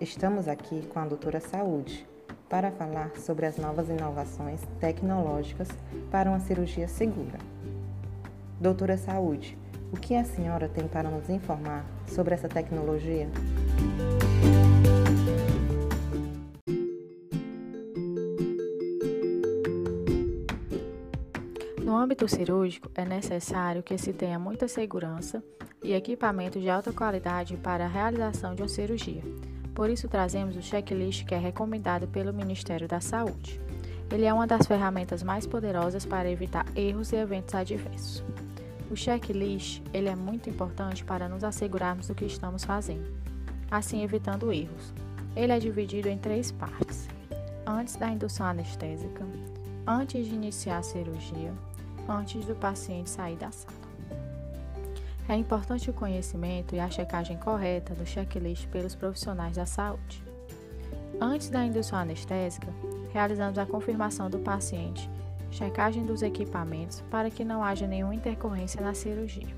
Estamos aqui com a doutora Saúde para falar sobre as novas inovações tecnológicas para uma cirurgia segura. Doutora Saúde, o que a senhora tem para nos informar sobre essa tecnologia? No âmbito cirúrgico, é necessário que se tenha muita segurança e equipamento de alta qualidade para a realização de uma cirurgia. Por isso, trazemos o checklist que é recomendado pelo Ministério da Saúde. Ele é uma das ferramentas mais poderosas para evitar erros e eventos adversos. O checklist ele é muito importante para nos assegurarmos do que estamos fazendo, assim evitando erros. Ele é dividido em três partes: antes da indução anestésica, antes de iniciar a cirurgia antes do paciente sair da sala. É importante o conhecimento e a checagem correta do checklist pelos profissionais da saúde. Antes da indução anestésica, realizamos a confirmação do paciente, checagem dos equipamentos para que não haja nenhuma intercorrência na cirurgia.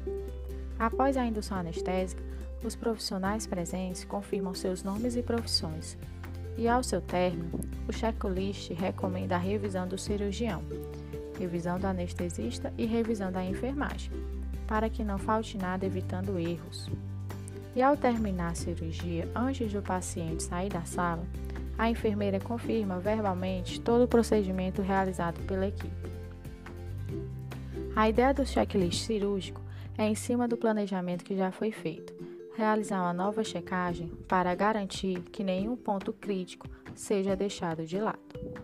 Após a indução anestésica, os profissionais presentes confirmam seus nomes e profissões. E ao seu término, o checklist recomenda a revisão do cirurgião, revisão do anestesista e revisão da enfermagem, para que não falte nada evitando erros. E ao terminar a cirurgia, antes do paciente sair da sala, a enfermeira confirma verbalmente todo o procedimento realizado pela equipe. A ideia do checklist cirúrgico é em cima do planejamento que já foi feito, realizar uma nova checagem para garantir que nenhum ponto crítico seja deixado de lado.